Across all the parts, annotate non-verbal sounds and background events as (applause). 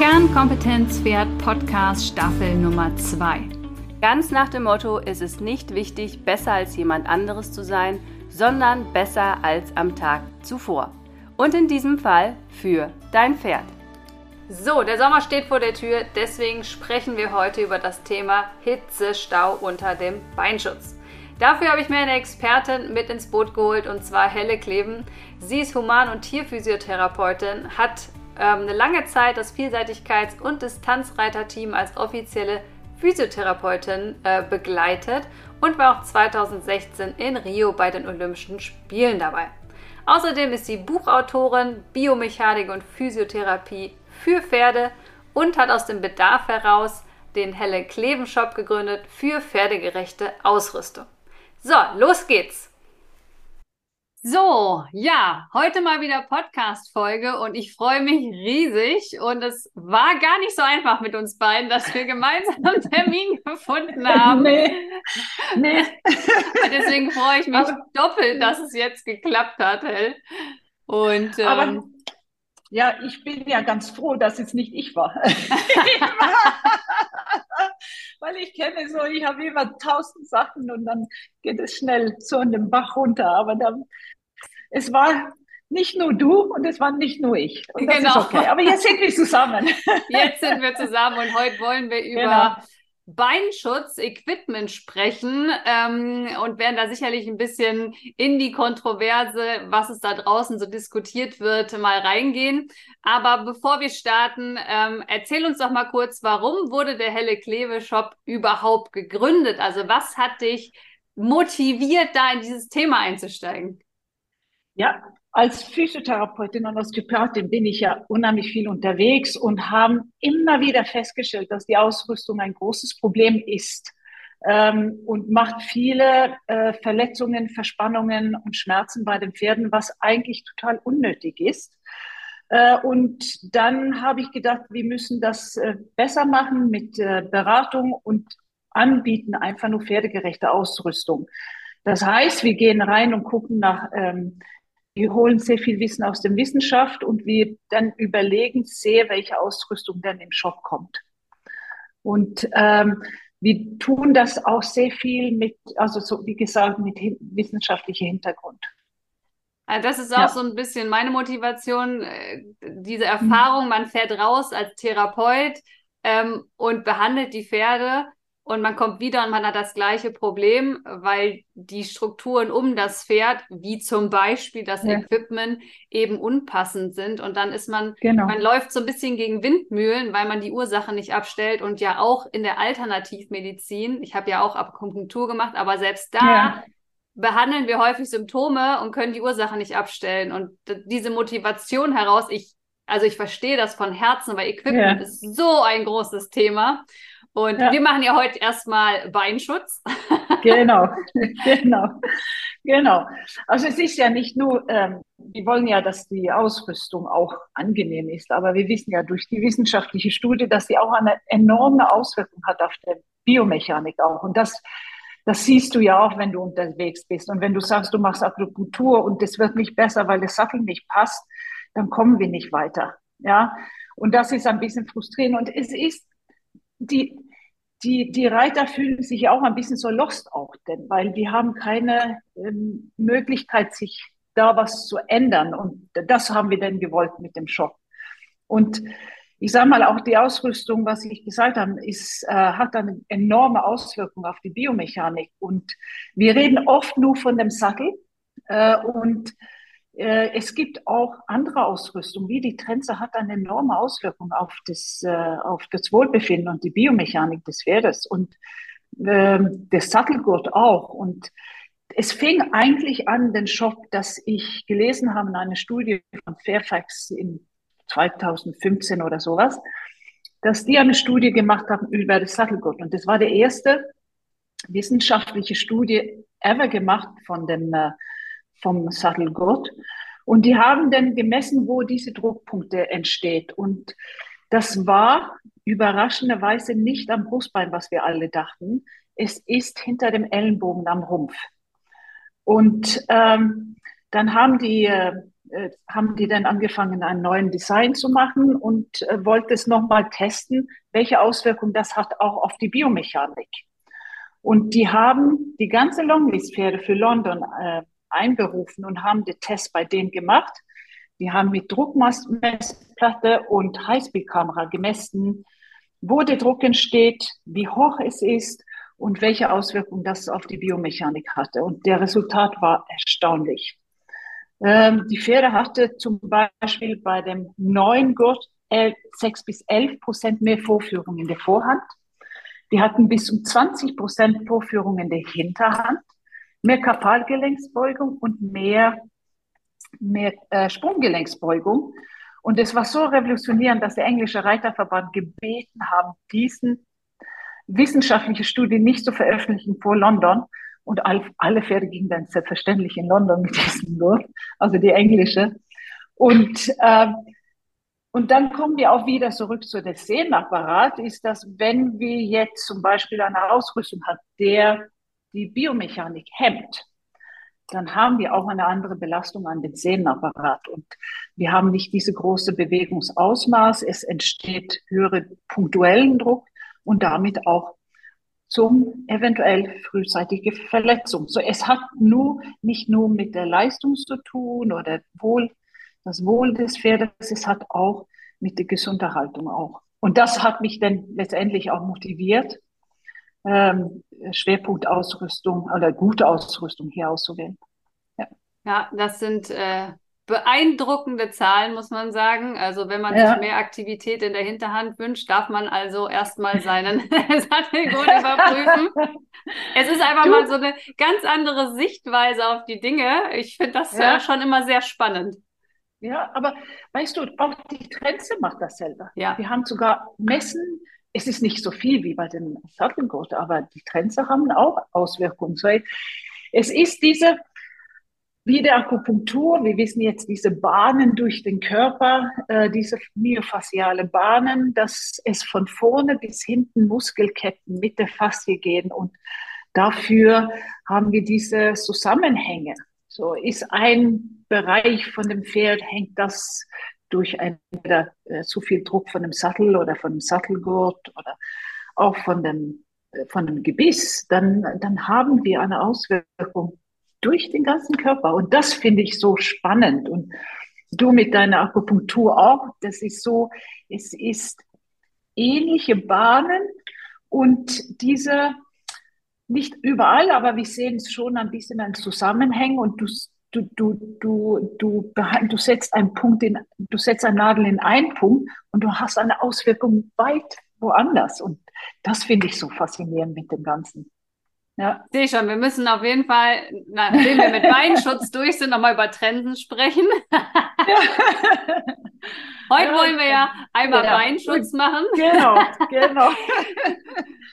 Kernkompetenz Pferd Podcast Staffel Nummer 2. Ganz nach dem Motto, es ist nicht wichtig, besser als jemand anderes zu sein, sondern besser als am Tag zuvor. Und in diesem Fall für dein Pferd. So, der Sommer steht vor der Tür, deswegen sprechen wir heute über das Thema Hitzestau unter dem Beinschutz. Dafür habe ich mir eine Expertin mit ins Boot geholt und zwar Helle Kleben. Sie ist Human- und Tierphysiotherapeutin, hat eine lange Zeit das Vielseitigkeits- und Distanzreiterteam als offizielle Physiotherapeutin äh, begleitet und war auch 2016 in Rio bei den Olympischen Spielen dabei. Außerdem ist sie Buchautorin, Biomechanik und Physiotherapie für Pferde und hat aus dem Bedarf heraus den Helle Kleben Shop gegründet für pferdegerechte Ausrüstung. So, los geht's! So, ja, heute mal wieder Podcast-Folge und ich freue mich riesig. Und es war gar nicht so einfach mit uns beiden, dass wir gemeinsam einen Termin (laughs) gefunden haben. Nee. nee. (laughs) Deswegen freue ich mich Aber, doppelt, dass es jetzt geklappt hat. Und, ähm, Aber, ja, ich bin ja ganz froh, dass es nicht ich war. (laughs) Weil ich kenne so, ich habe immer tausend Sachen und dann geht es schnell so in den Bach runter. Aber dann es war nicht nur du und es war nicht nur ich. Genau. okay. Aber jetzt sind wir zusammen. Jetzt sind wir zusammen und heute wollen wir (laughs) über genau. Beinschutz, Equipment sprechen ähm, und werden da sicherlich ein bisschen in die Kontroverse, was es da draußen so diskutiert wird, mal reingehen. Aber bevor wir starten, ähm, erzähl uns doch mal kurz, warum wurde der Helle Kleve Shop überhaupt gegründet? Also was hat dich motiviert, da in dieses Thema einzusteigen? Ja, als Physiotherapeutin und Osteopathin bin ich ja unheimlich viel unterwegs und haben immer wieder festgestellt, dass die Ausrüstung ein großes Problem ist ähm, und macht viele äh, Verletzungen, Verspannungen und Schmerzen bei den Pferden, was eigentlich total unnötig ist. Äh, und dann habe ich gedacht, wir müssen das äh, besser machen mit äh, Beratung und anbieten einfach nur pferdegerechte Ausrüstung. Das heißt, wir gehen rein und gucken nach ähm, wir holen sehr viel Wissen aus der Wissenschaft und wir dann überlegen sehr, welche Ausrüstung dann im Shop kommt. Und ähm, wir tun das auch sehr viel mit, also so wie gesagt, mit hin wissenschaftlichem Hintergrund. Also das ist auch ja. so ein bisschen meine Motivation, äh, diese Erfahrung, man fährt raus als Therapeut ähm, und behandelt die Pferde und man kommt wieder und man hat das gleiche Problem, weil die Strukturen um das Pferd, wie zum Beispiel das ja. Equipment, eben unpassend sind. Und dann ist man, genau. man läuft so ein bisschen gegen Windmühlen, weil man die Ursache nicht abstellt. Und ja auch in der Alternativmedizin, ich habe ja auch Akupunktur gemacht, aber selbst da ja. behandeln wir häufig Symptome und können die Ursache nicht abstellen. Und diese Motivation heraus, ich, also ich verstehe das von Herzen, weil Equipment ja. ist so ein großes Thema. Und ja. wir machen ja heute erstmal Beinschutz. (laughs) genau, (laughs) genau, genau. Also es ist ja nicht nur, ähm, wir wollen ja, dass die Ausrüstung auch angenehm ist, aber wir wissen ja durch die wissenschaftliche Studie, dass sie auch eine enorme Auswirkung hat auf die Biomechanik auch. Und das, das siehst du ja auch, wenn du unterwegs bist. Und wenn du sagst, du machst Akupunktur und es wird nicht besser, weil der Sattel nicht passt, dann kommen wir nicht weiter. Ja, und das ist ein bisschen frustrierend. Und es ist die, die, die Reiter fühlen sich ja auch ein bisschen so lost auch, denn, weil die haben keine ähm, Möglichkeit, sich da was zu ändern. Und das haben wir denn gewollt mit dem Shop. Und ich sage mal, auch die Ausrüstung, was ich gesagt habe, ist, äh, hat eine enorme Auswirkung auf die Biomechanik. Und wir reden oft nur von dem Sattel. Äh, und es gibt auch andere Ausrüstung, wie die Trense hat eine enorme Auswirkung auf das, äh, auf das Wohlbefinden und die Biomechanik des Pferdes und äh, der Sattelgurt auch. Und es fing eigentlich an, den Shop, dass ich gelesen habe in einer Studie von Fairfax in 2015 oder sowas, dass die eine Studie gemacht haben über das Sattelgurt. Und das war der erste wissenschaftliche Studie ever gemacht von dem äh, vom Sattelgurt. Und die haben dann gemessen, wo diese Druckpunkte entsteht. Und das war überraschenderweise nicht am Brustbein, was wir alle dachten. Es ist hinter dem Ellenbogen am Rumpf. Und ähm, dann haben die äh, äh, haben die dann angefangen, einen neuen Design zu machen und äh, wollten es nochmal testen, welche Auswirkungen das hat auch auf die Biomechanik. Und die haben die ganze Longlist-Pferde für London äh, einberufen und haben den Test bei denen gemacht. Die haben mit Druckmessplatte und Highspeed-Kamera gemessen, wo der Druck entsteht, wie hoch es ist und welche Auswirkungen das auf die Biomechanik hatte. Und der Resultat war erstaunlich. Ähm, die Pferde hatte zum Beispiel bei dem neuen Gurt 6 bis 11 Prozent mehr Vorführung in der Vorhand. Die hatten bis zu 20 Prozent Vorführung in der Hinterhand, mehr Kapalgelenksbeugung und mehr, mehr äh, Sprunggelenksbeugung. Und es war so revolutionierend, dass der englische Reiterverband gebeten haben, diesen wissenschaftliche Studie nicht zu veröffentlichen vor London, und alle Pferde gingen dann selbstverständlich in London mit diesem Gurt, also die englische. Und, äh, und dann kommen wir auch wieder zurück zu dem Sehnenapparat, ist, dass wenn wir jetzt zum Beispiel eine Ausrüstung haben, der die Biomechanik hemmt, dann haben wir auch eine andere Belastung an den Sehnenapparat. Und wir haben nicht diese große Bewegungsausmaß. Es entsteht höhere punktuellen Druck und damit auch zum eventuell frühzeitige Verletzung. So, es hat nur, nicht nur mit der Leistung zu tun oder Wohl, das Wohl des Pferdes, es hat auch mit der Gesunderhaltung auch. Und das hat mich dann letztendlich auch motiviert, ähm, Schwerpunktausrüstung oder gute Ausrüstung hier auszuwählen. Ja, ja das sind äh, beeindruckende Zahlen, muss man sagen. Also wenn man ja. sich mehr Aktivität in der Hinterhand wünscht, darf man also erstmal seinen (laughs) Sattelgurt überprüfen. Es ist einfach du. mal so eine ganz andere Sichtweise auf die Dinge. Ich finde das ja. Äh, schon immer sehr spannend. Ja, aber weißt du, auch die Trenze macht das selber. Ja. Wir haben sogar Messen, es ist nicht so viel wie bei den Sattelgurt, aber die Trenze haben auch Auswirkungen. Es ist diese wie der Akupunktur, wir wissen jetzt diese Bahnen durch den Körper, äh, diese myofasziale Bahnen, dass es von vorne bis hinten Muskelketten mit der Faszie gehen und dafür haben wir diese Zusammenhänge. So ist ein Bereich von dem Pferd, hängt das durch entweder äh, zu viel Druck von dem Sattel oder von dem Sattelgurt oder auch von dem, äh, von dem Gebiss, dann, dann haben wir eine Auswirkung durch den ganzen Körper. Und das finde ich so spannend. Und du mit deiner Akupunktur auch, das ist so, es ist ähnliche Bahnen und diese, nicht überall, aber wir sehen es schon ein bisschen an Zusammenhängen und du, du, du, du, du, du setzt einen Punkt in, du setzt einen Nadel in einen Punkt und du hast eine Auswirkung weit woanders. Und das finde ich so faszinierend mit dem Ganzen. Ja. Sehe schon, wir müssen auf jeden Fall, nachdem wir mit Beinschutz (laughs) durch sind, nochmal über Trensen sprechen. (laughs) Heute wollen wir ja einmal ja. Beinschutz machen. Genau, (laughs) genau.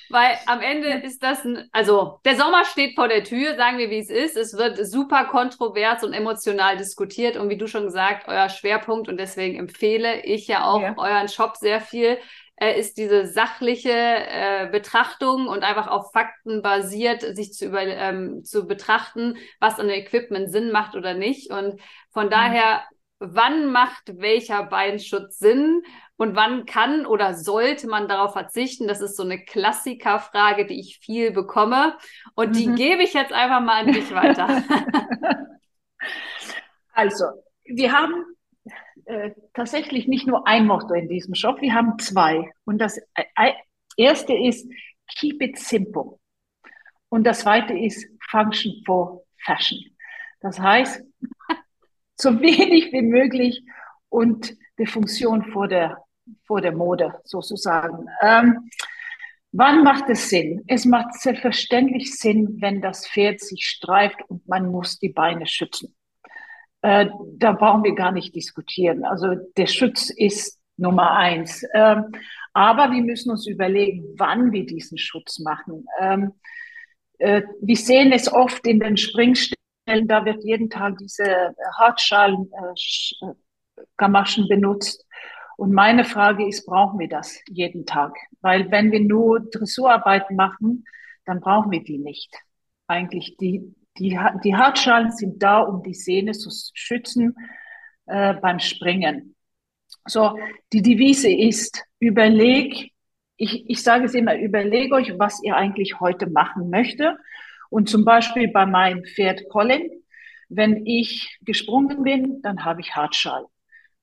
Weil am Ende ist das, ein, also der Sommer steht vor der Tür, sagen wir, wie es ist. Es wird super kontrovers und emotional diskutiert und wie du schon gesagt, euer Schwerpunkt und deswegen empfehle ich ja auch ja. euren Shop sehr viel, äh, ist diese sachliche äh, Betrachtung und einfach auf Fakten basiert, sich zu, über, ähm, zu betrachten, was an dem Equipment Sinn macht oder nicht. Und von mhm. daher, wann macht welcher Beinschutz Sinn und wann kann oder sollte man darauf verzichten? Das ist so eine Klassikerfrage, die ich viel bekomme. Und mhm. die gebe ich jetzt einfach mal an dich weiter. (laughs) also, wir haben äh, tatsächlich nicht nur ein Motto in diesem Shop, wir haben zwei. Und das äh, erste ist Keep it simple. Und das zweite ist Function for Fashion. Das heißt, (laughs) so wenig wie möglich und die Funktion vor der, vor der Mode sozusagen. Ähm, wann macht es Sinn? Es macht selbstverständlich Sinn, wenn das Pferd sich streift und man muss die Beine schützen. Äh, da brauchen wir gar nicht diskutieren. Also der Schutz ist Nummer eins. Ähm, aber wir müssen uns überlegen, wann wir diesen Schutz machen. Ähm, äh, wir sehen es oft in den Springstellen, da wird jeden Tag diese Hartschalen-Gamaschen äh, benutzt. Und meine Frage ist, brauchen wir das jeden Tag? Weil wenn wir nur Dressurarbeit machen, dann brauchen wir die nicht. Eigentlich die, die, die Hartschalen sind da, um die Sehne zu schützen. äh, beim Springen. So, die Devise ist, überleg, ich, ich sage es immer, überleg euch, was ihr eigentlich heute machen möchte. Und zum Beispiel bei meinem Pferd Colin, wenn ich gesprungen bin, dann habe ich Hartschall.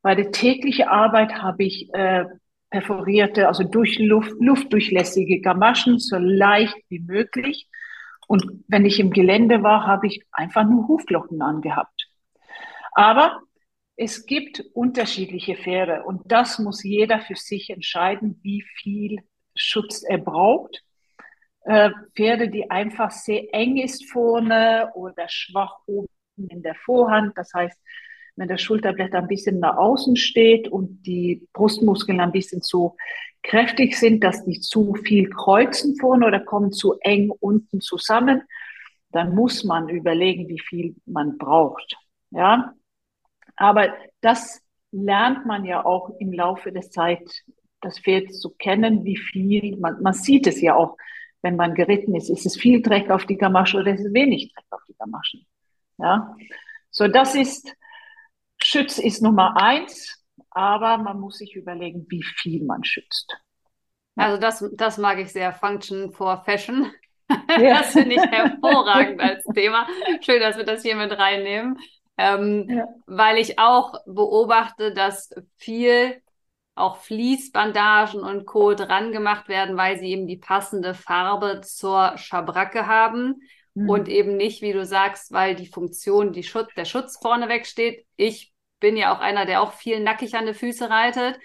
Bei der täglichen Arbeit habe ich äh, perforierte, also durch Luft, luftdurchlässige Gamaschen, so leicht wie möglich. Und wenn ich im Gelände war, habe ich einfach nur Hufglocken angehabt. Aber es gibt unterschiedliche Pferde und das muss jeder für sich entscheiden, wie viel Schutz er braucht. Äh, Pferde, die einfach sehr eng ist vorne oder schwach oben in der Vorhand, das heißt, wenn der Schulterblätter ein bisschen nach außen steht und die Brustmuskeln ein bisschen zu kräftig sind, dass die zu viel kreuzen vorne oder kommen zu eng unten zusammen, dann muss man überlegen, wie viel man braucht. Ja, aber das lernt man ja auch im Laufe der Zeit, das Pferd zu kennen, wie viel, man, man sieht es ja auch, wenn man geritten ist, ist es viel Dreck auf die Gamasche oder ist es wenig Dreck auf die Gamaschen. Ja, so das ist, Schütz ist Nummer eins, aber man muss sich überlegen, wie viel man schützt. Also das, das mag ich sehr, Function for Fashion. Ja. (laughs) Das finde ich hervorragend (laughs) als Thema. Schön, dass wir das hier mit reinnehmen. Ähm, ja. Weil ich auch beobachte, dass viel auch Fließbandagen und Co. dran gemacht werden, weil sie eben die passende Farbe zur Schabracke haben mhm. und eben nicht, wie du sagst, weil die Funktion, die Schutz, der Schutz vorneweg steht. Ich bin ja auch einer, der auch viel nackig an die Füße reitet.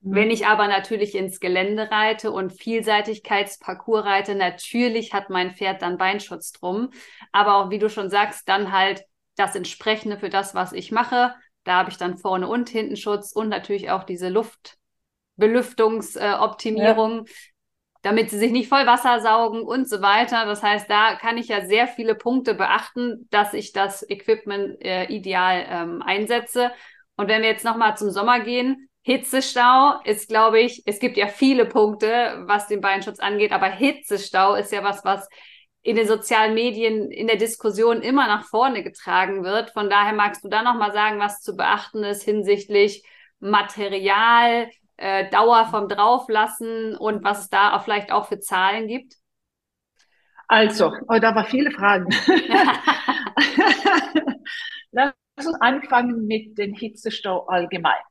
Mhm. Wenn ich aber natürlich ins Gelände reite und Vielseitigkeitsparcours reite, natürlich hat mein Pferd dann Beinschutz drum. Aber auch, wie du schon sagst, dann halt das entsprechende für das, was ich mache. Da habe ich dann vorne und hinten Schutz und natürlich auch diese Luftbelüftungsoptimierung, äh. Damit sie sich nicht voll Wasser saugen und so weiter. Das heißt, da kann ich ja sehr viele Punkte beachten, dass ich das Equipment äh, ideal ähm, einsetze. Und wenn wir jetzt nochmal zum Sommer gehen, Hitzestau ist, glaube ich, es gibt ja viele Punkte, was den Beinschutz angeht, aber Hitzestau ist ja was, was in den sozialen Medien in der Diskussion immer nach vorne getragen wird. Von daher magst du da noch mal sagen, was zu beachten ist hinsichtlich Material, äh, Dauer vom Drauflassen und was es da auch vielleicht auch für Zahlen gibt? Also, oh, da waren viele Fragen. (laughs) (laughs) Lass uns anfangen mit dem Hitzestau allgemein.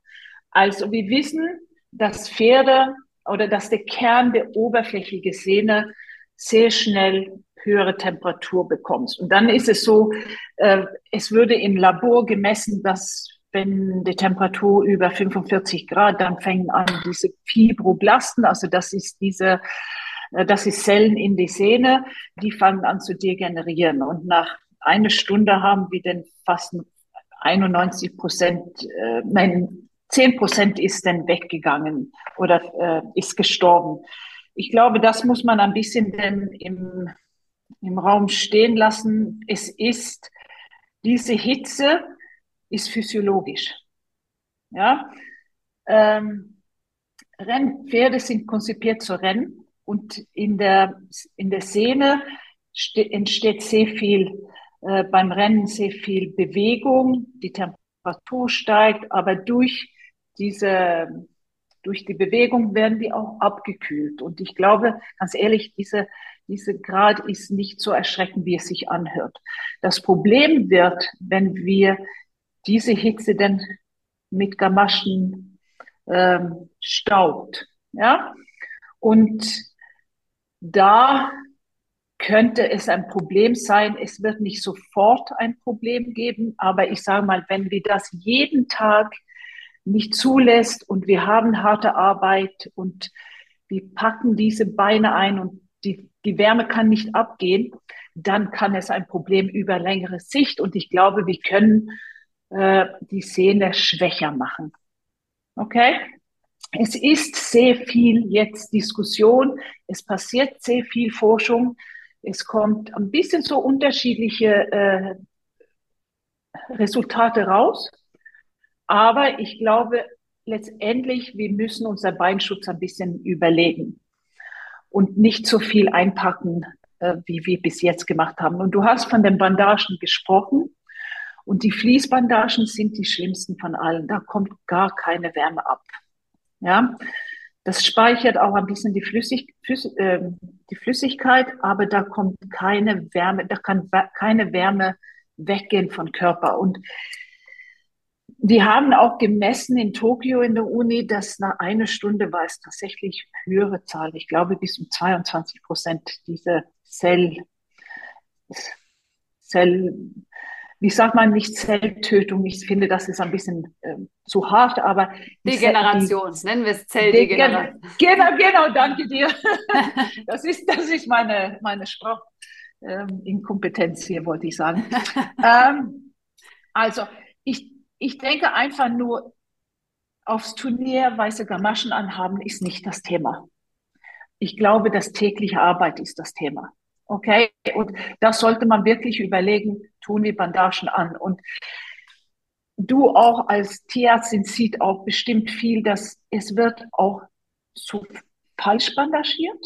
Also, wir wissen, dass Pferde oder dass der Kern der oberflächlichen Sehne sehr schnell höhere Temperatur bekommst. Und dann ist es so, äh, es würde im Labor gemessen, dass wenn die Temperatur über 45 Grad, dann fängen an diese Fibroblasten, also das ist diese, äh, das ist Zellen in die Sehne, die fangen an zu degenerieren. Und nach einer Stunde haben wir dann fast 91 Prozent, äh, nein, 10 Prozent ist dann weggegangen oder äh, ist gestorben. Ich glaube, das muss man ein bisschen denn im im Raum stehen lassen. Es ist, diese Hitze ist physiologisch. Ja, ähm, Rennpferde sind konzipiert zu rennen und in der, in der Sehne entsteht sehr viel, äh, beim Rennen sehr viel Bewegung, die Temperatur steigt, aber durch diese, durch die Bewegung werden die auch abgekühlt. Und ich glaube, ganz ehrlich, diese diese Grad ist nicht so erschreckend, wie es sich anhört. Das Problem wird, wenn wir diese Hitze dann mit Gamaschen ähm, staubt. Ja? Und da könnte es ein Problem sein. Es wird nicht sofort ein Problem geben, aber ich sage mal, wenn wir das jeden Tag nicht zulässt und wir haben harte Arbeit und wir packen diese Beine ein und die die Wärme kann nicht abgehen, dann kann es ein Problem über längere Sicht und ich glaube, wir können äh, die Sehne schwächer machen. Okay? Es ist sehr viel jetzt Diskussion, es passiert sehr viel Forschung, es kommt ein bisschen so unterschiedliche äh, Resultate raus, aber ich glaube letztendlich, wir müssen unser Beinschutz ein bisschen überlegen und nicht so viel einpacken, äh, wie wir bis jetzt gemacht haben. Und du hast von den Bandagen gesprochen. Und die Fließbandagen sind die schlimmsten von allen. Da kommt gar keine Wärme ab. Ja, das speichert auch ein bisschen die, Flüssig, Flüss, äh, die Flüssigkeit, aber da kommt keine Wärme, da kann keine Wärme weggehen von Körper. Und die haben auch gemessen in Tokio in der Uni, dass nach einer Stunde war es tatsächlich höhere Zahl. Ich glaube, bis um 22 Prozent diese Zell, Zell, wie sagt man, nicht Zelltötung. Ich finde, das ist ein bisschen äh, zu hart, aber. Degeneration, die, nennen wir es Zelldegeneration. Genau, genau, danke dir. (laughs) das ist, das ist meine, meine Sprachinkompetenz ähm, hier, wollte ich sagen. (laughs) ähm, also, ich, ich denke einfach nur, aufs Turnier weiße Gamaschen anhaben ist nicht das Thema. Ich glaube, das tägliche Arbeit ist das Thema. Okay, und das sollte man wirklich überlegen, tun die Bandagen an. Und du auch als Tierärztin sieht auch bestimmt viel, dass es wird auch zu falsch bandagiert.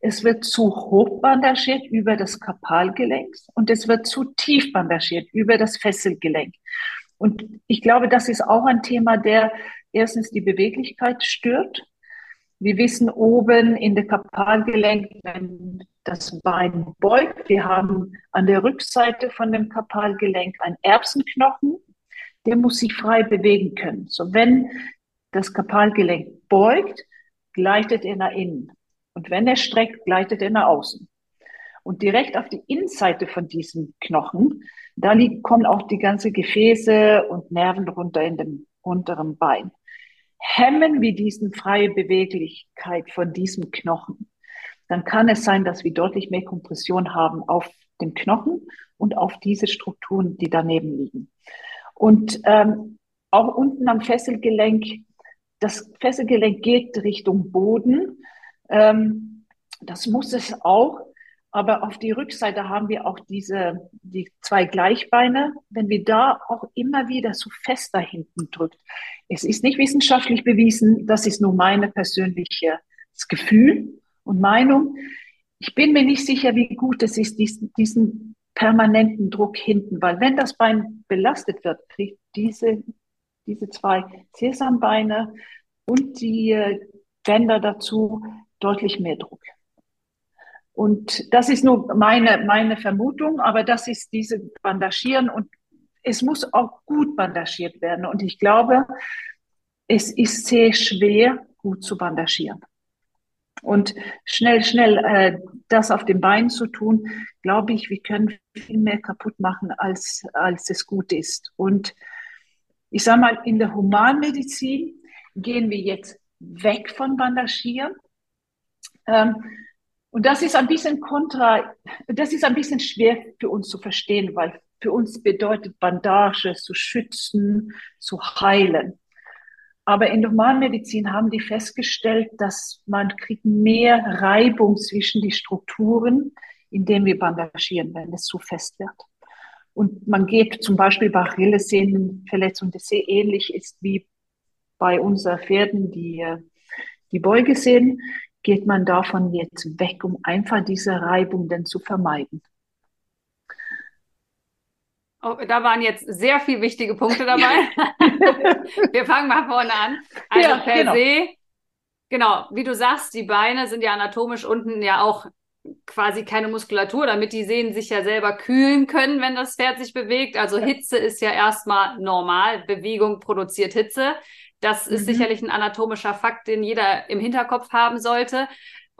Es wird zu hoch bandagiert über das Kapalgelenk und es wird zu tief bandagiert über das Fesselgelenk. Und ich glaube, das ist auch ein Thema, der erstens die Beweglichkeit stört wir wissen oben in der Kapalgelenk, wenn das Bein beugt, wir haben an der Rückseite von dem Kapalgelenk einen Erbsenknochen, der muss sich frei bewegen können. So wenn das Kapalgelenk beugt, gleitet er nach innen. Und wenn er streckt, gleitet er nach außen. Und direkt auf die Innenseite von diesem Knochen, da liegt, kommen auch die ganze Gefäße und Nerven runter in dem unteren Bein hemmen wir diesen freie Beweglichkeit von diesem Knochen, dann kann es sein, dass wir deutlich mehr Kompression haben auf dem Knochen und auf diese Strukturen, die daneben liegen. Und ähm, auch unten am Fesselgelenk, das Fesselgelenk geht Richtung Boden. Ähm, das muss es auch, aber auf die Rückseite haben wir auch diese, die zwei Gleichbeine. Wenn wir da auch immer wieder so fest da hinten drückt. Es ist nicht wissenschaftlich bewiesen. Das ist nur meine persönliche Gefühl und Meinung. Ich bin mir nicht sicher, wie gut es ist, diesen, diesen permanenten Druck hinten, weil wenn das Bein belastet wird, kriegt diese, diese zwei Sesambeine und die Bänder dazu deutlich mehr Druck. Und das ist nur meine, meine Vermutung, aber das ist diese Bandagieren und es muss auch gut bandagiert werden. Und ich glaube, es ist sehr schwer, gut zu bandagieren. Und schnell, schnell äh, das auf dem Bein zu tun, glaube ich, wir können viel mehr kaputt machen, als, als es gut ist. Und ich sage mal, in der Humanmedizin gehen wir jetzt weg von Bandagieren. Ähm, und das ist ein bisschen kontra, das ist ein bisschen schwer für uns zu verstehen, weil für uns bedeutet Bandage zu schützen, zu heilen. Aber in der Humanmedizin haben die festgestellt, dass man kriegt mehr Reibung zwischen die Strukturen, indem wir bandagieren, wenn es zu fest wird. Und man geht zum Beispiel bei Achillessehnenverletzungen, das sehr ähnlich ist wie bei unseren Pferden, die, die Beugesehnen, geht man davon jetzt weg, um einfach diese Reibung dann zu vermeiden? Oh, da waren jetzt sehr viele wichtige Punkte dabei. (laughs) Wir fangen mal vorne an. Also ja, per genau. se, genau, wie du sagst, die Beine sind ja anatomisch unten ja auch quasi keine Muskulatur, damit die Sehnen sich ja selber kühlen können, wenn das Pferd sich bewegt. Also Hitze ist ja erstmal normal. Bewegung produziert Hitze. Das ist mhm. sicherlich ein anatomischer Fakt, den jeder im Hinterkopf haben sollte.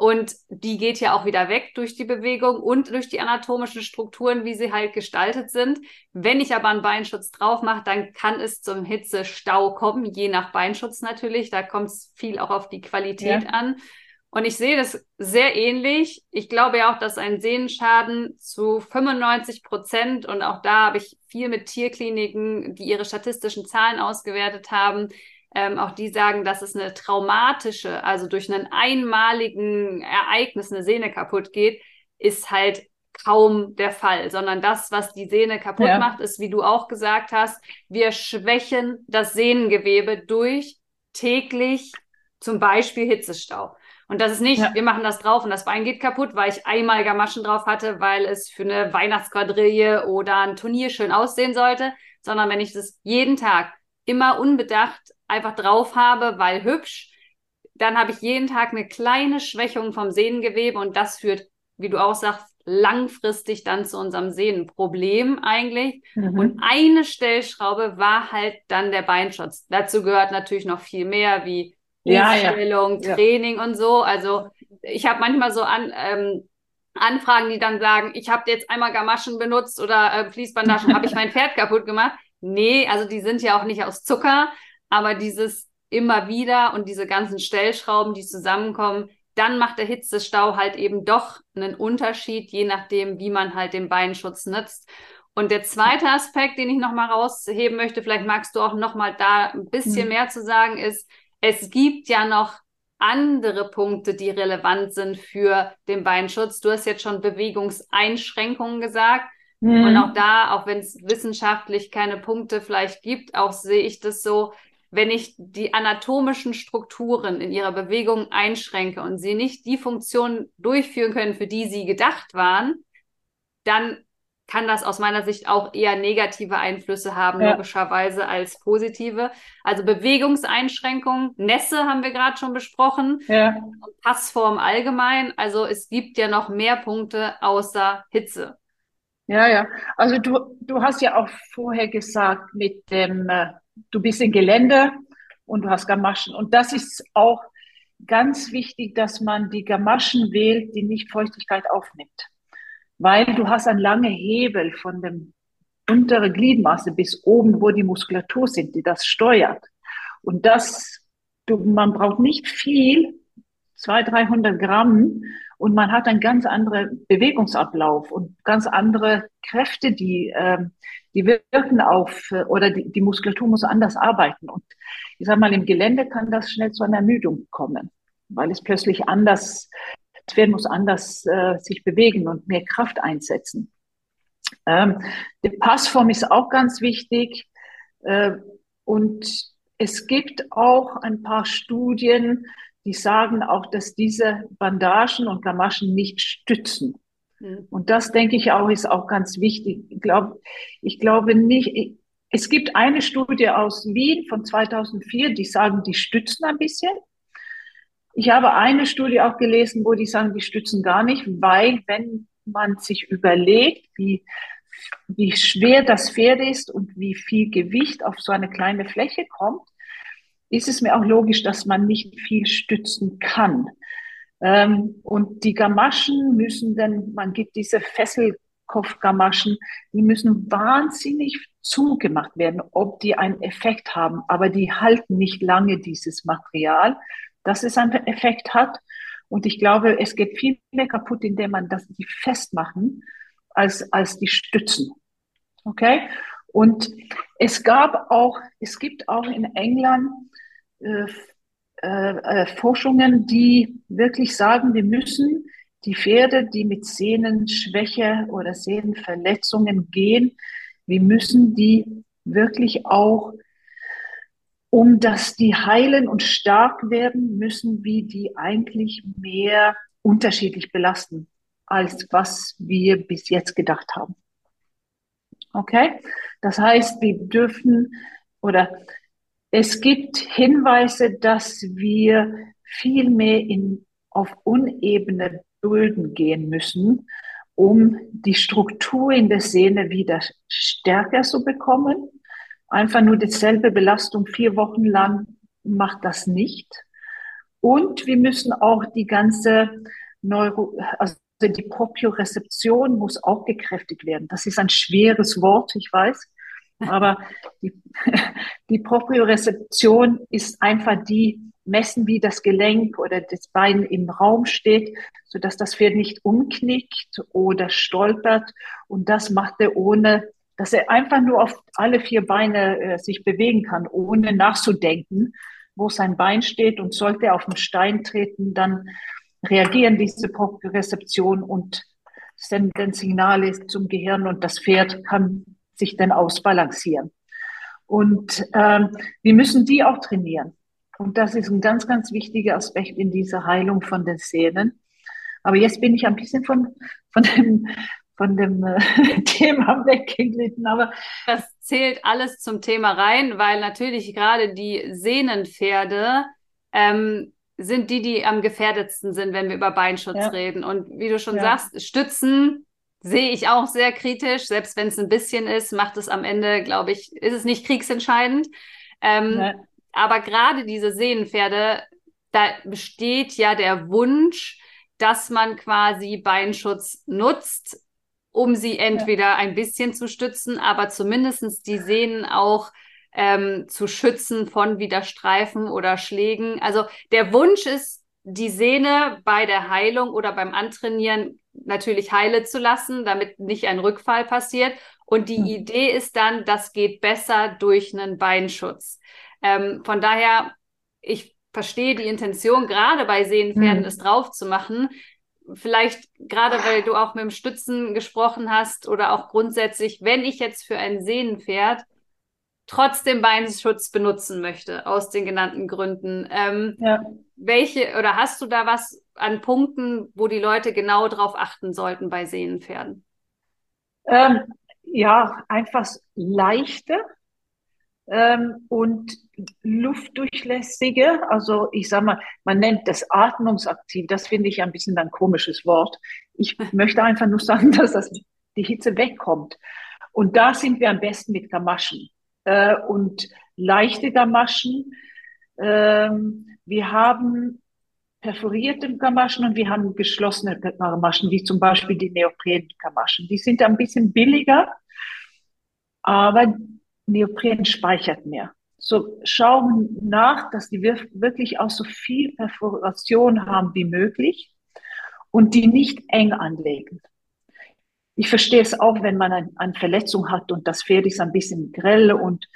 Und die geht ja auch wieder weg durch die Bewegung und durch die anatomischen Strukturen, wie sie halt gestaltet sind. Wenn ich aber einen Beinschutz drauf mache, dann kann es zum Hitzestau kommen, je nach Beinschutz natürlich. Da kommt es viel auch auf die Qualität ja. an. Und ich sehe das sehr ähnlich. Ich glaube ja auch, dass ein Sehnenschaden zu 95 Prozent, und auch da habe ich viel mit Tierkliniken, die ihre statistischen Zahlen ausgewertet haben, ähm, auch die sagen, dass es eine traumatische, also durch einen einmaligen Ereignis eine Sehne kaputt geht, ist halt kaum der Fall, sondern das, was die Sehne kaputt ja. macht, ist, wie du auch gesagt hast, wir schwächen das Sehnengewebe durch täglich zum Beispiel Hitzestau. Und das ist nicht, ja. wir machen das drauf und das Bein geht kaputt, weil ich einmal Gamaschen drauf hatte, weil es für eine Weihnachtsquadrille oder ein Turnier schön aussehen sollte, sondern wenn ich das jeden Tag immer unbedacht einfach drauf habe, weil hübsch, dann habe ich jeden Tag eine kleine Schwächung vom Sehnengewebe und das führt, wie du auch sagst, langfristig dann zu unserem Sehnenproblem eigentlich. Mhm. Und eine Stellschraube war halt dann der Beinschutz. Dazu gehört natürlich noch viel mehr wie ja, Stellung, ja. Training ja. und so. Also ich habe manchmal so an, ähm, Anfragen, die dann sagen, ich habe jetzt einmal Gamaschen benutzt oder äh, Fließbandagen, habe ich mein Pferd (laughs) kaputt gemacht. Nee, also die sind ja auch nicht aus Zucker, aber dieses immer wieder und diese ganzen Stellschrauben, die zusammenkommen, dann macht der Hitzestau halt eben doch einen Unterschied, je nachdem, wie man halt den Beinschutz nutzt. Und der zweite Aspekt, den ich nochmal rausheben möchte, vielleicht magst du auch nochmal da ein bisschen mhm. mehr zu sagen, ist, es gibt ja noch andere Punkte, die relevant sind für den Beinschutz. Du hast jetzt schon Bewegungseinschränkungen gesagt. Mhm. Und auch da, auch wenn es wissenschaftlich keine Punkte vielleicht gibt, auch sehe ich das so, wenn ich die anatomischen Strukturen in ihrer Bewegung einschränke und sie nicht die Funktion durchführen können, für die sie gedacht waren, dann kann das aus meiner Sicht auch eher negative Einflüsse haben, ja. logischerweise, als positive. Also Bewegungseinschränkungen, Nässe haben wir gerade schon besprochen, ja. Passform allgemein. Also es gibt ja noch mehr Punkte außer Hitze. Ja, ja. Also du, du hast ja auch vorher gesagt, mit dem, äh, du bist im Gelände und du hast Gamaschen. Und das ist auch ganz wichtig, dass man die Gamaschen wählt, die nicht Feuchtigkeit aufnimmt weil du hast einen langen Hebel von dem untere Gliedmaße bis oben, wo die Muskulatur sind, die das steuert. Und das, du, man braucht nicht viel, 200, 300 Gramm, und man hat einen ganz anderen Bewegungsablauf und ganz andere Kräfte, die, äh, die wirken auf, oder die, die Muskulatur muss anders arbeiten. Und ich sag mal, im Gelände kann das schnell zu einer Ermüdung kommen, weil es plötzlich anders Pferd muss anders äh, sich bewegen und mehr Kraft einsetzen. Ähm, die Passform ist auch ganz wichtig. Äh, und es gibt auch ein paar Studien, die sagen auch, dass diese Bandagen und Gamaschen nicht stützen. Mhm. Und das denke ich auch, ist auch ganz wichtig. Ich glaube, ich glaube nicht, es gibt eine Studie aus Wien von 2004, die sagen, die stützen ein bisschen. Ich habe eine Studie auch gelesen, wo die sagen, die stützen gar nicht, weil wenn man sich überlegt, wie, wie schwer das Pferd ist und wie viel Gewicht auf so eine kleine Fläche kommt, ist es mir auch logisch, dass man nicht viel stützen kann. Ähm, und die Gamaschen müssen dann, man gibt diese Fesselkopfgamaschen, die müssen wahnsinnig zugemacht werden, ob die einen Effekt haben, aber die halten nicht lange dieses Material dass es einen Effekt hat. Und ich glaube, es geht viel mehr kaputt, indem man das die festmachen, als, als die stützen. Okay? Und es gab auch, es gibt auch in England äh, äh, äh, Forschungen, die wirklich sagen, wir müssen die Pferde, die mit Sehnenschwäche oder Sehnenverletzungen gehen, wir müssen die wirklich auch um dass die heilen und stark werden, müssen wir die eigentlich mehr unterschiedlich belasten, als was wir bis jetzt gedacht haben. Okay? Das heißt, wir dürfen oder es gibt Hinweise, dass wir viel mehr in, auf unebene Böden gehen müssen, um die Struktur in der Sehne wieder stärker zu bekommen Einfach nur dieselbe Belastung vier Wochen lang macht das nicht. Und wir müssen auch die ganze Neuro, also die Propriorezeption muss auch gekräftigt werden. Das ist ein schweres Wort, ich weiß. Aber die, (laughs) die Propriorezeption ist einfach die, messen, wie das Gelenk oder das Bein im Raum steht, so dass das Pferd nicht umknickt oder stolpert. Und das macht er ohne dass er einfach nur auf alle vier Beine äh, sich bewegen kann, ohne nachzudenken, wo sein Bein steht. Und sollte er auf den Stein treten, dann reagieren diese Rezeption und senden Signale zum Gehirn und das Pferd kann sich dann ausbalancieren. Und ähm, wir müssen die auch trainieren. Und das ist ein ganz, ganz wichtiger Aspekt in dieser Heilung von den Sehnen. Aber jetzt bin ich ein bisschen von, von dem, von dem äh, (laughs) Thema weggeglitten. Aber das zählt alles zum Thema rein, weil natürlich gerade die Sehnenpferde ähm, sind die, die am gefährdetsten sind, wenn wir über Beinschutz ja. reden. Und wie du schon ja. sagst, Stützen sehe ich auch sehr kritisch. Selbst wenn es ein bisschen ist, macht es am Ende, glaube ich, ist es nicht kriegsentscheidend. Ähm, ja. Aber gerade diese Sehnenpferde, da besteht ja der Wunsch, dass man quasi Beinschutz nutzt, um sie entweder ein bisschen zu stützen, aber zumindestens die Sehnen auch ähm, zu schützen von wieder Streifen oder Schlägen. Also der Wunsch ist, die Sehne bei der Heilung oder beim Antrainieren natürlich heile zu lassen, damit nicht ein Rückfall passiert. Und die mhm. Idee ist dann, das geht besser durch einen Beinschutz. Ähm, von daher, ich verstehe die Intention, gerade bei Sehenpferden mhm. es drauf zu machen. Vielleicht gerade, weil du auch mit dem Stützen gesprochen hast oder auch grundsätzlich, wenn ich jetzt für ein Sehnenpferd trotzdem Beinschutz benutzen möchte, aus den genannten Gründen. Ähm, ja. Welche oder hast du da was an Punkten, wo die Leute genau drauf achten sollten bei Sehnenpferden? Ähm, ja, einfach leichte ähm, und luftdurchlässige. Also ich sage mal, man nennt das atmungsaktiv. Das finde ich ein bisschen ein komisches Wort. Ich (laughs) möchte einfach nur sagen, dass das die Hitze wegkommt. Und da sind wir am besten mit Gamaschen äh, und leichte Gamaschen. Ähm, wir haben perforierte Gamaschen und wir haben geschlossene Gamaschen, wie zum Beispiel die Neopren-Gamaschen. Die sind ein bisschen billiger, aber Neopren speichert mehr. So schauen nach, dass die wirklich auch so viel Perforation haben wie möglich und die nicht eng anlegen. Ich verstehe es auch, wenn man ein, eine Verletzung hat und das Pferd ist ein bisschen grell und,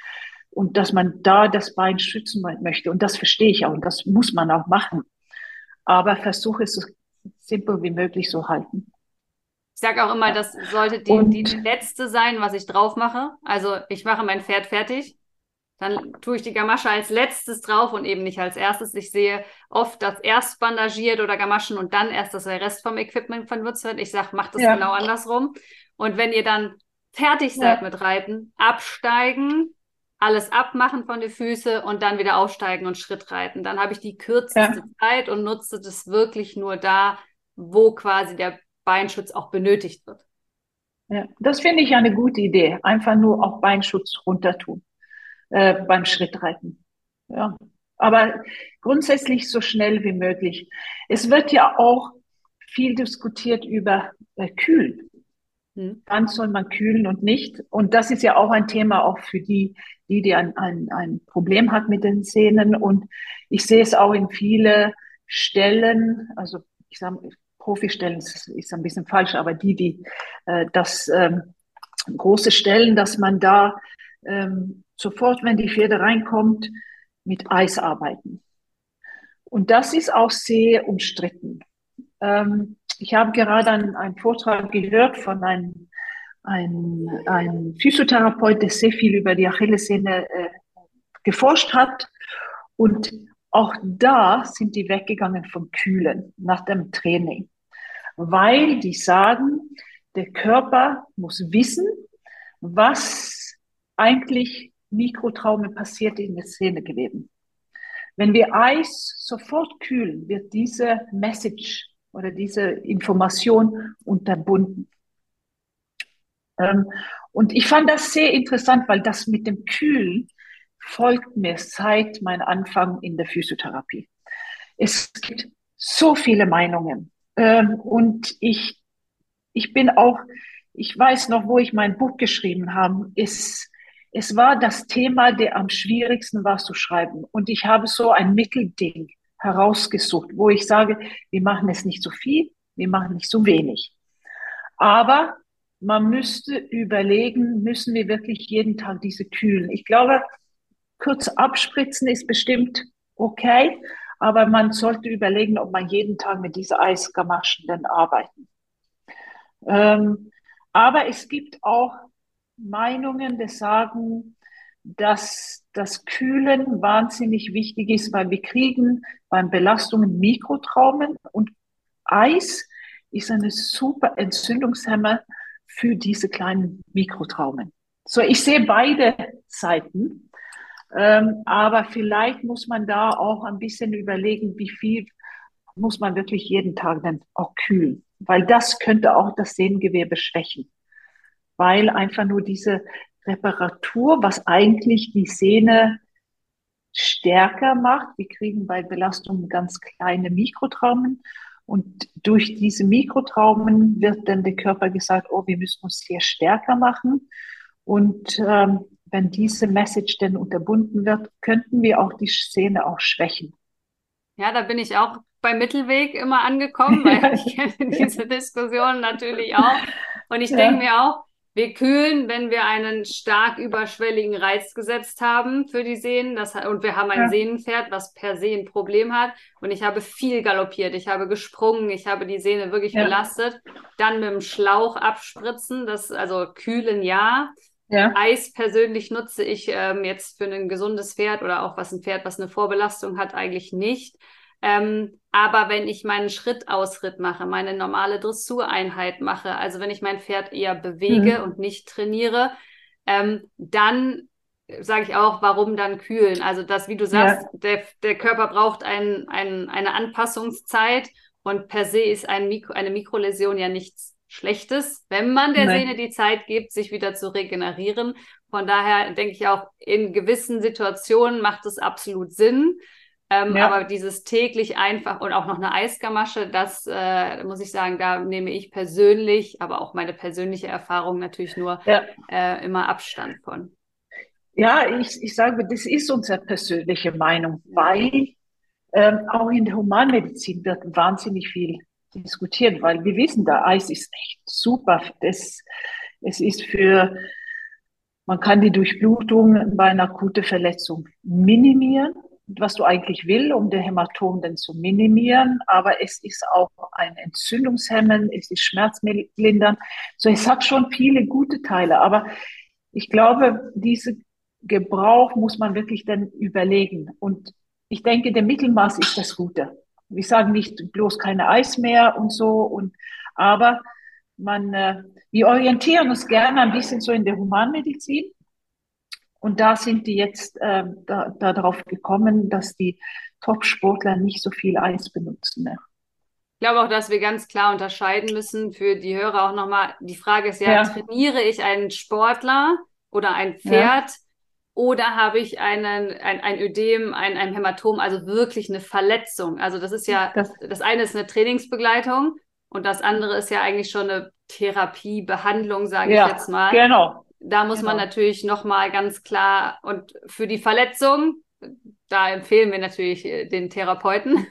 und dass man da das Bein schützen möchte. Und das verstehe ich auch und das muss man auch machen. Aber versuche es so simpel wie möglich zu halten. Ich sage auch immer, das sollte die, die letzte sein, was ich drauf mache. Also ich mache mein Pferd fertig, dann tue ich die Gamasche als letztes drauf und eben nicht als erstes. Ich sehe oft, dass erst bandagiert oder Gamaschen und dann erst, dass der Rest vom Equipment benutzt wird. Ich sage, macht das ja. genau andersrum. Und wenn ihr dann fertig seid ja. mit Reiten, absteigen, alles abmachen von den Füßen und dann wieder aufsteigen und Schritt reiten. Dann habe ich die kürzeste ja. Zeit und nutze das wirklich nur da, wo quasi der Beinschutz auch benötigt wird. Ja, das finde ich eine gute Idee. Einfach nur auch Beinschutz runter tun äh, beim Schrittreiten. Ja, aber grundsätzlich so schnell wie möglich. Es wird ja auch viel diskutiert über äh, Kühlen. Hm. Wann soll man kühlen und nicht? Und das ist ja auch ein Thema auch für die, die, die ein, ein, ein Problem hat mit den Zähnen. Und ich sehe es auch in viele Stellen, also ich sage, Profistellen ist, ist ein bisschen falsch, aber die, die äh, das ähm, große Stellen, dass man da ähm, sofort, wenn die Pferde reinkommt, mit Eis arbeiten. Und das ist auch sehr umstritten. Ähm, ich habe gerade einen, einen, Vortrag gehört von einem, einem, einem Physiotherapeut, der sehr viel über die Achillessehne äh, geforscht hat. Und auch da sind die weggegangen vom Kühlen nach dem Training, weil die sagen, der Körper muss wissen, was eigentlich Mikrotraume passiert in der Szenegeweben. Wenn wir Eis sofort kühlen, wird diese Message oder diese Information unterbunden. Ähm, und ich fand das sehr interessant, weil das mit dem Kühlen folgt mir seit meinem Anfang in der Physiotherapie. Es gibt so viele Meinungen. Ähm, und ich, ich bin auch, ich weiß noch, wo ich mein Buch geschrieben habe, ist, es war das Thema, der am schwierigsten war zu schreiben. Und ich habe so ein Mittelding herausgesucht, wo ich sage, wir machen es nicht so viel, wir machen nicht so wenig. Aber man müsste überlegen, müssen wir wirklich jeden Tag diese kühlen? Ich glaube, kurz abspritzen ist bestimmt okay, aber man sollte überlegen, ob man jeden Tag mit dieser Eisgamaschen dann arbeiten. Ähm, aber es gibt auch Meinungen, die sagen, dass das Kühlen wahnsinnig wichtig ist, weil wir kriegen beim Belastungen Mikrotraumen und Eis ist eine super Entzündungshemmer für diese kleinen Mikrotraumen. So, ich sehe beide Seiten, ähm, aber vielleicht muss man da auch ein bisschen überlegen, wie viel muss man wirklich jeden Tag dann auch kühlen, weil das könnte auch das Sehngewebe schwächen, weil einfach nur diese Reparatur, was eigentlich die Sehne stärker macht. Wir kriegen bei Belastungen ganz kleine Mikrotraumen und durch diese Mikrotraumen wird dann der Körper gesagt, oh, wir müssen uns hier stärker machen. Und ähm, wenn diese Message dann unterbunden wird, könnten wir auch die Szene auch schwächen. Ja, da bin ich auch beim Mittelweg immer angekommen, weil (laughs) ich kenne diese Diskussion natürlich auch. Und ich ja. denke mir auch, wir kühlen, wenn wir einen stark überschwelligen Reiz gesetzt haben für die Sehnen. Das, und wir haben ein ja. Sehnenpferd, was per se ein Problem hat. Und ich habe viel galoppiert. Ich habe gesprungen. Ich habe die Sehne wirklich ja. belastet. Dann mit dem Schlauch abspritzen. Das, also kühlen ja. ja. Eis persönlich nutze ich ähm, jetzt für ein gesundes Pferd oder auch was ein Pferd, was eine Vorbelastung hat, eigentlich nicht. Ähm, aber wenn ich meinen Schrittausritt mache, meine normale Dressureinheit mache, also wenn ich mein Pferd eher bewege mhm. und nicht trainiere, ähm, dann sage ich auch, warum dann kühlen? Also das, wie du sagst, ja. der, der Körper braucht ein, ein, eine Anpassungszeit und per se ist ein Mikro, eine Mikroläsion ja nichts Schlechtes, wenn man der Nein. Sehne die Zeit gibt, sich wieder zu regenerieren. Von daher denke ich auch, in gewissen Situationen macht es absolut Sinn. Ähm, ja. Aber dieses täglich einfach und auch noch eine Eisgamasche, das äh, muss ich sagen, da nehme ich persönlich, aber auch meine persönliche Erfahrung natürlich nur ja. äh, immer Abstand von. Ja, ich, ich sage, das ist unsere persönliche Meinung, weil ähm, auch in der Humanmedizin wird wahnsinnig viel diskutiert, weil wir wissen, der Eis ist echt super. Das, es ist für, man kann die Durchblutung bei einer akuten Verletzung minimieren was du eigentlich will, um den Hämatom dann zu minimieren. Aber es ist auch ein Entzündungshemmen, es ist schmerzlindernd. So, es hat schon viele gute Teile. Aber ich glaube, diese Gebrauch muss man wirklich dann überlegen. Und ich denke, der Mittelmaß ist das Gute. Wir sagen nicht bloß keine Eis mehr und so. Und, aber man, äh, wir orientieren uns gerne ein bisschen so in der Humanmedizin. Und da sind die jetzt äh, da, darauf gekommen, dass die Top-Sportler nicht so viel Eis benutzen mehr. Ich glaube auch, dass wir ganz klar unterscheiden müssen für die Hörer auch nochmal. Die Frage ist ja, ja. trainiere ich einen Sportler oder ein Pferd ja. oder habe ich einen, ein, ein Ödem, ein, ein Hämatom, also wirklich eine Verletzung? Also das ist ja, das, das eine ist eine Trainingsbegleitung und das andere ist ja eigentlich schon eine Therapie, Behandlung, sage ja, ich jetzt mal. Genau, da muss genau. man natürlich nochmal ganz klar und für die Verletzung, da empfehlen wir natürlich äh, den Therapeuten. (laughs)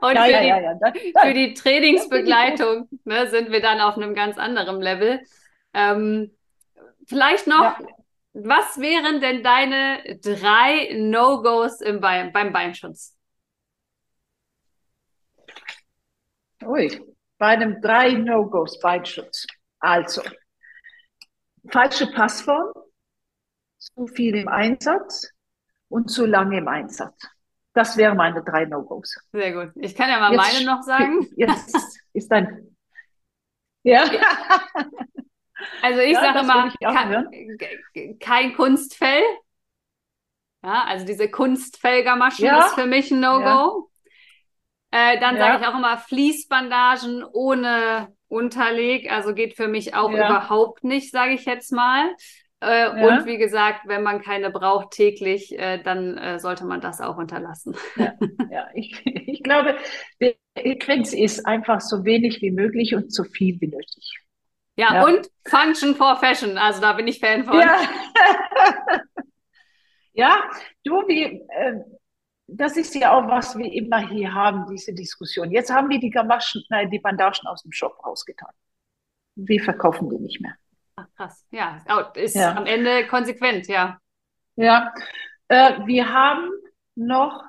und ja, für, ja, die, für, die, Trainingsbegleitung (laughs) ne, sind wir dann auf einem ganz anderen Level. Ähm, vielleicht noch, was wären denn deine drei No-Gos Bein, beim Beinschutz? Ui, bei einem drei No-Gos Beinschutz. Also, falsche Passform, zu viel im Einsatz und zu lange im Einsatz. Das wären meine drei No-Gos. Sehr gut. Ich kann ja mal jetzt, meine noch sagen. Jetzt (laughs) ist dann. Ja. Also ich ja, sage immer, kein, kein Kunstfell. Ja, also diese Kunstfelgermaschen ja. ist für mich ein No-Go. Ja. Äh, dann sage ich auch immer Fließbandagen ohne Unterleg, also geht für mich auch ja. überhaupt nicht, sage ich jetzt mal. Äh, ja. Und wie gesagt, wenn man keine braucht täglich, äh, dann äh, sollte man das auch unterlassen. Ja, (laughs) ja. Ich, ich glaube, die Frequenz ist einfach so wenig wie möglich und so viel wie nötig. Ja, und Function for Fashion, also da bin ich Fan von. Ja, (laughs) ja du, wie, äh, das ist ja auch, was wir immer hier haben, diese Diskussion. Jetzt haben wir die Gamaschen, nein, die Bandagen aus dem Shop rausgetan. Wir verkaufen die nicht mehr. Ach, krass. Ja, ist ja. am Ende konsequent, ja. Ja, äh, wir haben noch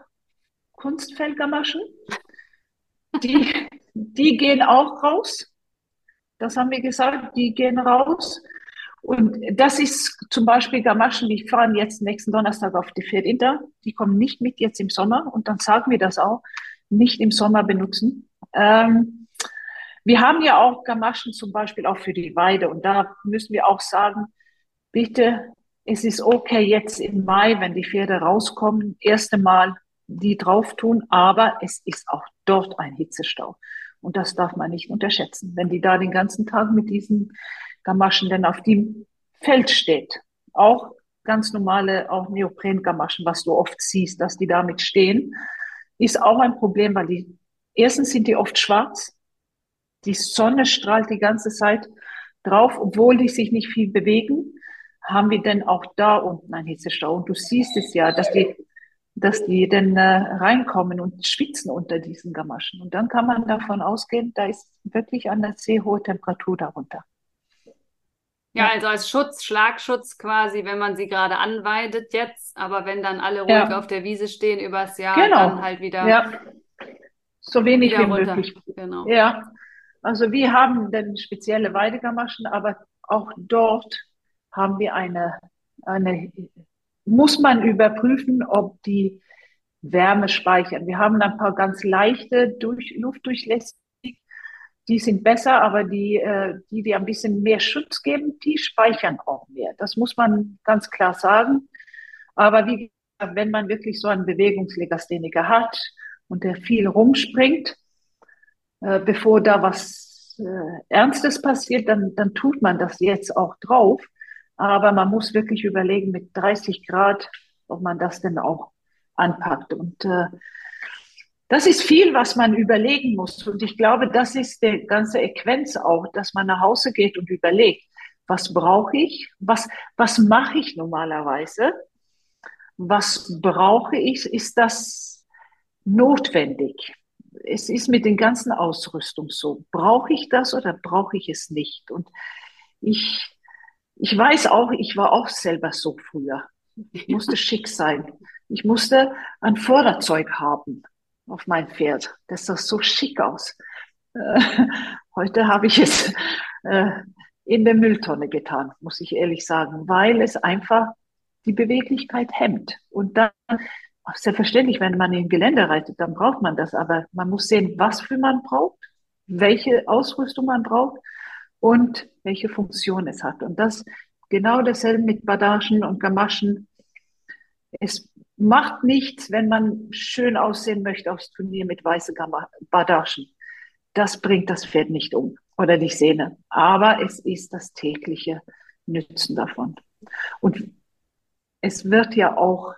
Kunstfeldgamaschen. Die, die gehen auch raus. Das haben wir gesagt, die gehen raus. Und das ist zum Beispiel Gamaschen, die fahren jetzt nächsten Donnerstag auf die Pferd Inter. Die kommen nicht mit jetzt im Sommer und dann sagen wir das auch, nicht im Sommer benutzen. Ähm, wir haben ja auch Gamaschen zum Beispiel auch für die Weide und da müssen wir auch sagen, bitte, es ist okay jetzt im Mai, wenn die Pferde rauskommen, erste Mal die drauf tun, aber es ist auch dort ein Hitzestau. Und das darf man nicht unterschätzen. Wenn die da den ganzen Tag mit diesen Gamaschen denn auf dem Feld steht, auch ganz normale, auch Neopren-Gamaschen, was du oft siehst, dass die damit stehen, ist auch ein Problem, weil die, erstens sind die oft schwarz, die Sonne strahlt die ganze Zeit drauf, obwohl die sich nicht viel bewegen, haben wir denn auch da unten einen Hitzestau. Und du siehst es ja, dass die dass die dann äh, reinkommen und schwitzen unter diesen Gamaschen. Und dann kann man davon ausgehen, da ist wirklich eine sehr hohe Temperatur darunter. Ja, also als Schutz, Schlagschutz quasi, wenn man sie gerade anweidet jetzt, aber wenn dann alle ruhig ja. auf der Wiese stehen übers Jahr, genau. dann halt wieder. Ja. So wenig wie runter. möglich. Genau. Ja. Also wir haben dann spezielle Weidegamaschen, aber auch dort haben wir eine, eine muss man überprüfen, ob die Wärme speichern. Wir haben ein paar ganz leichte durch, luftdurchlässig, die sind besser, aber die, äh, die, die ein bisschen mehr Schutz geben, die speichern auch mehr. Das muss man ganz klar sagen. Aber wie gesagt, wenn man wirklich so einen Bewegungslegastheniker hat und der viel rumspringt, äh, bevor da was äh, Ernstes passiert, dann, dann tut man das jetzt auch drauf. Aber man muss wirklich überlegen, mit 30 Grad, ob man das denn auch anpackt. Und äh, das ist viel, was man überlegen muss. Und ich glaube, das ist der ganze Equenz auch, dass man nach Hause geht und überlegt, was brauche ich? Was, was mache ich normalerweise? Was brauche ich? Ist das notwendig? Es ist mit den ganzen Ausrüstung so. Brauche ich das oder brauche ich es nicht? Und ich ich weiß auch, ich war auch selber so früher. Ich musste schick sein. Ich musste ein Vorderzeug haben auf mein Pferd. Das sah so schick aus. Äh, (laughs) heute habe ich es äh, in der Mülltonne getan, muss ich ehrlich sagen, weil es einfach die Beweglichkeit hemmt. Und dann, selbstverständlich, wenn man im Gelände reitet, dann braucht man das. Aber man muss sehen, was für man braucht, welche Ausrüstung man braucht und welche Funktion es hat. Und das genau dasselbe mit Badaschen und Gamaschen. Es macht nichts, wenn man schön aussehen möchte aufs Turnier mit weißen Badaschen. Das bringt das Pferd nicht um oder die Sehne. Aber es ist das tägliche Nützen davon. Und es wird ja auch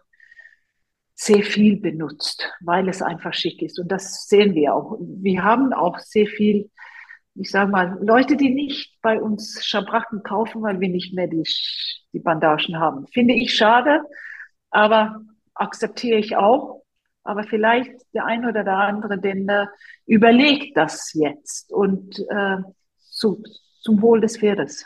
sehr viel benutzt, weil es einfach schick ist. Und das sehen wir auch. Wir haben auch sehr viel ich sage mal, Leute, die nicht bei uns Schabracken kaufen, weil wir nicht mehr die, die Bandagen haben. Finde ich schade, aber akzeptiere ich auch. Aber vielleicht der eine oder der andere, den äh, überlegt das jetzt und äh, zu, zum Wohl des Pferdes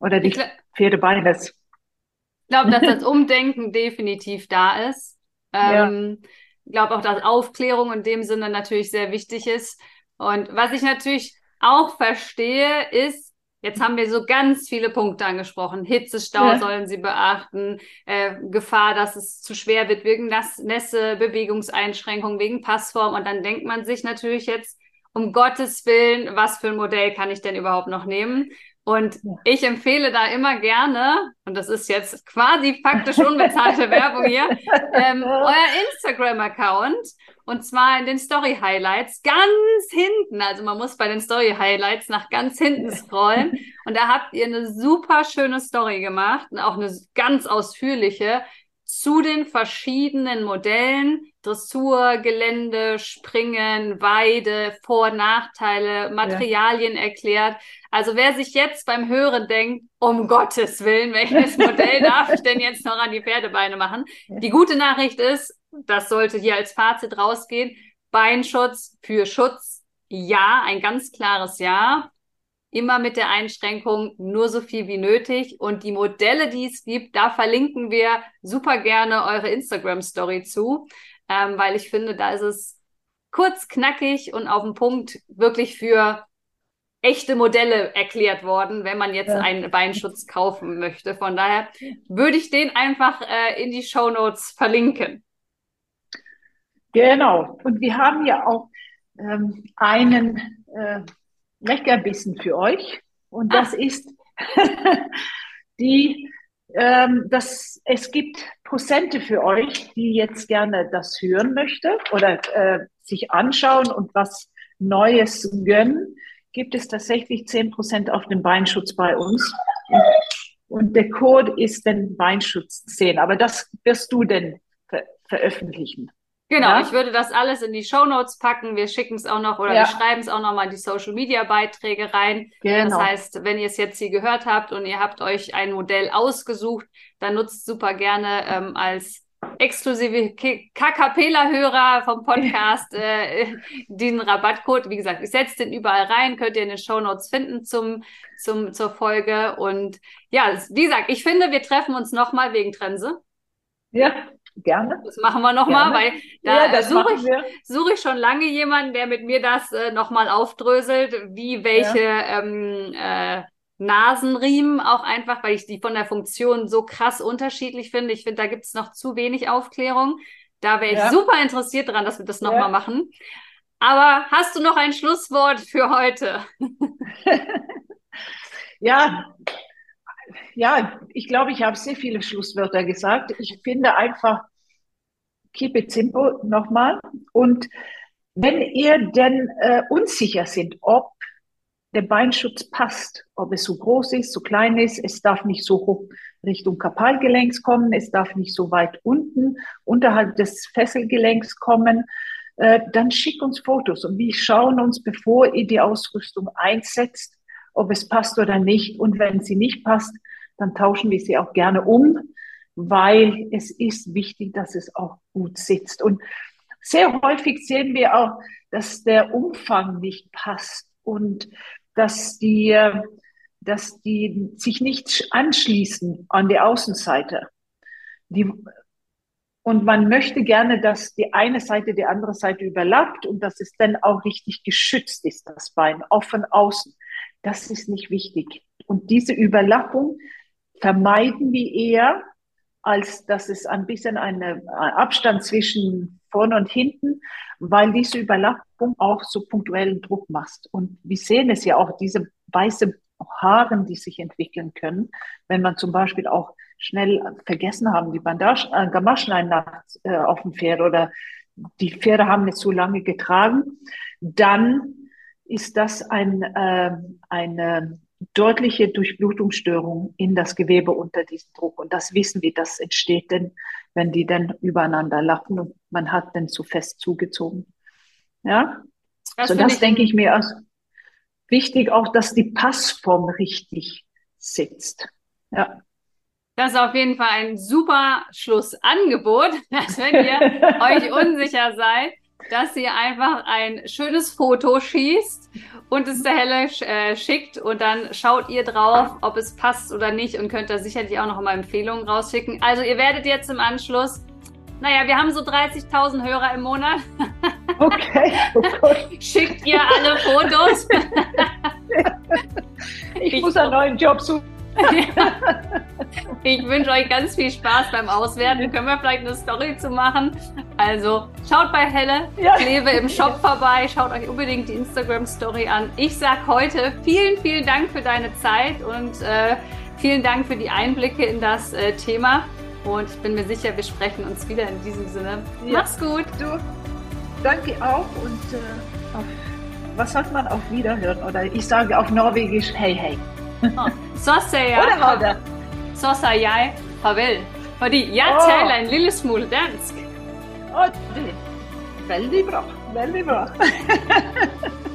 oder des Pferdebeines. Ich glaube, dass das (laughs) Umdenken definitiv da ist. Ähm, ja. Ich glaube auch, dass Aufklärung in dem Sinne natürlich sehr wichtig ist. Und was ich natürlich auch verstehe, ist, jetzt haben wir so ganz viele Punkte angesprochen. Hitzestau ja. sollen sie beachten, äh, Gefahr, dass es zu schwer wird wegen Nass Nässe, Bewegungseinschränkungen, wegen Passform. Und dann denkt man sich natürlich jetzt, um Gottes Willen, was für ein Modell kann ich denn überhaupt noch nehmen? Und ich empfehle da immer gerne, und das ist jetzt quasi faktisch unbezahlte (laughs) Werbung hier, ähm, euer Instagram-Account. Und zwar in den Story Highlights ganz hinten. Also man muss bei den Story Highlights nach ganz hinten scrollen. (laughs) Und da habt ihr eine super schöne Story gemacht und auch eine ganz ausführliche zu den verschiedenen Modellen, Dressur, Gelände, Springen, Weide, Vor- Nachteile, Materialien ja. erklärt. Also wer sich jetzt beim Hören denkt, um Gottes Willen, welches (laughs) Modell darf ich denn jetzt noch an die Pferdebeine machen? Die gute Nachricht ist, das sollte hier als Fazit rausgehen, Beinschutz für Schutz, ja, ein ganz klares Ja immer mit der Einschränkung nur so viel wie nötig. Und die Modelle, die es gibt, da verlinken wir super gerne eure Instagram-Story zu, ähm, weil ich finde, da ist es kurz, knackig und auf den Punkt wirklich für echte Modelle erklärt worden, wenn man jetzt ja. einen Beinschutz kaufen möchte. Von daher würde ich den einfach äh, in die Show Notes verlinken. Genau. Und wir haben ja auch ähm, einen äh, Leckerbissen für euch. Und das ah. ist (laughs) die, ähm, das, es gibt Prozente für euch, die jetzt gerne das hören möchte oder äh, sich anschauen und was Neues gönnen, gibt es tatsächlich 10% auf den Beinschutz bei uns. Und der Code ist den Beinschutz 10. Aber das wirst du denn ver veröffentlichen. Genau, ja? ich würde das alles in die Show Notes packen. Wir schicken es auch noch oder ja. wir schreiben es auch noch mal in die Social Media Beiträge rein. Genau. Das heißt, wenn ihr es jetzt hier gehört habt und ihr habt euch ein Modell ausgesucht, dann nutzt super gerne ähm, als exklusive Kakapela-Hörer vom Podcast (laughs) äh, den Rabattcode. Wie gesagt, ich setze den überall rein, könnt ihr in den Show Notes finden zum, zum, zur Folge. Und ja, wie gesagt, ich finde, wir treffen uns nochmal wegen Trense. Ja, Gerne. Das machen wir nochmal, weil da ja, suche ich, such ich schon lange jemanden, der mit mir das äh, nochmal aufdröselt, wie welche ja. ähm, äh, Nasenriemen auch einfach, weil ich die von der Funktion so krass unterschiedlich finde. Ich finde, da gibt es noch zu wenig Aufklärung. Da wäre ich ja. super interessiert dran, dass wir das nochmal ja. machen. Aber hast du noch ein Schlusswort für heute? (laughs) ja, ja, ich glaube, ich habe sehr viele Schlusswörter gesagt. Ich finde einfach, keep it simple nochmal. Und wenn ihr denn äh, unsicher sind, ob der Beinschutz passt, ob es so groß ist, so klein ist, es darf nicht so hoch Richtung Kapalgelenks kommen, es darf nicht so weit unten unterhalb des Fesselgelenks kommen, äh, dann schickt uns Fotos und wir schauen uns, bevor ihr die Ausrüstung einsetzt, ob es passt oder nicht. Und wenn sie nicht passt, dann tauschen wir sie auch gerne um, weil es ist wichtig, dass es auch gut sitzt. Und sehr häufig sehen wir auch, dass der Umfang nicht passt und dass die, dass die sich nicht anschließen an die Außenseite. Die, und man möchte gerne, dass die eine Seite die andere Seite überlappt und dass es dann auch richtig geschützt ist, das Bein, von außen. Das ist nicht wichtig. Und diese Überlappung vermeiden wir eher, als dass es ein bisschen einen Abstand zwischen vorne und hinten, weil diese Überlappung auch so punktuellen Druck macht. Und wir sehen es ja auch, diese weiße Haaren, die sich entwickeln können, wenn man zum Beispiel auch schnell vergessen haben, die Bandagen, äh, Gamaschen eine Nacht äh, auf dem Pferd oder die Pferde haben nicht so lange getragen, dann ist das ein, äh, eine deutliche Durchblutungsstörung in das Gewebe unter diesem Druck. Und das wissen wir, das entsteht denn, wenn die dann übereinander lappen und man hat dann zu fest zugezogen. Ja, das so das ich denke ich mir als wichtig auch, dass die Passform richtig sitzt. Ja. Das ist auf jeden Fall ein super Schlussangebot, (laughs) dass wenn ihr (laughs) euch unsicher seid, dass ihr einfach ein schönes Foto schießt und es der Helle äh, schickt und dann schaut ihr drauf, ob es passt oder nicht und könnt da sicherlich auch noch mal Empfehlungen rausschicken. Also ihr werdet jetzt im Anschluss, naja, wir haben so 30.000 Hörer im Monat. (laughs) Okay. Oh Schickt ihr alle Fotos? (laughs) ich, ich muss einen neuen Job suchen. (laughs) ich wünsche euch ganz viel Spaß beim Auswerten. Können wir vielleicht eine Story zu machen? Also schaut bei Helle ja. Kleve im Shop vorbei. Schaut euch unbedingt die Instagram-Story an. Ich sage heute vielen, vielen Dank für deine Zeit und äh, vielen Dank für die Einblicke in das äh, Thema. Und ich bin mir sicher, wir sprechen uns wieder in diesem Sinne. Ja. Mach's gut. Du, danke auch und äh, auf, was sagt man auf Wiederhören? Oder ich sage auf Norwegisch Hey Hey. Så sagde jeg, så sagde jeg farvel. Fordi jeg oh. taler en lille smule dansk. Oh, det er veldig bra. Veldig bra. (laughs)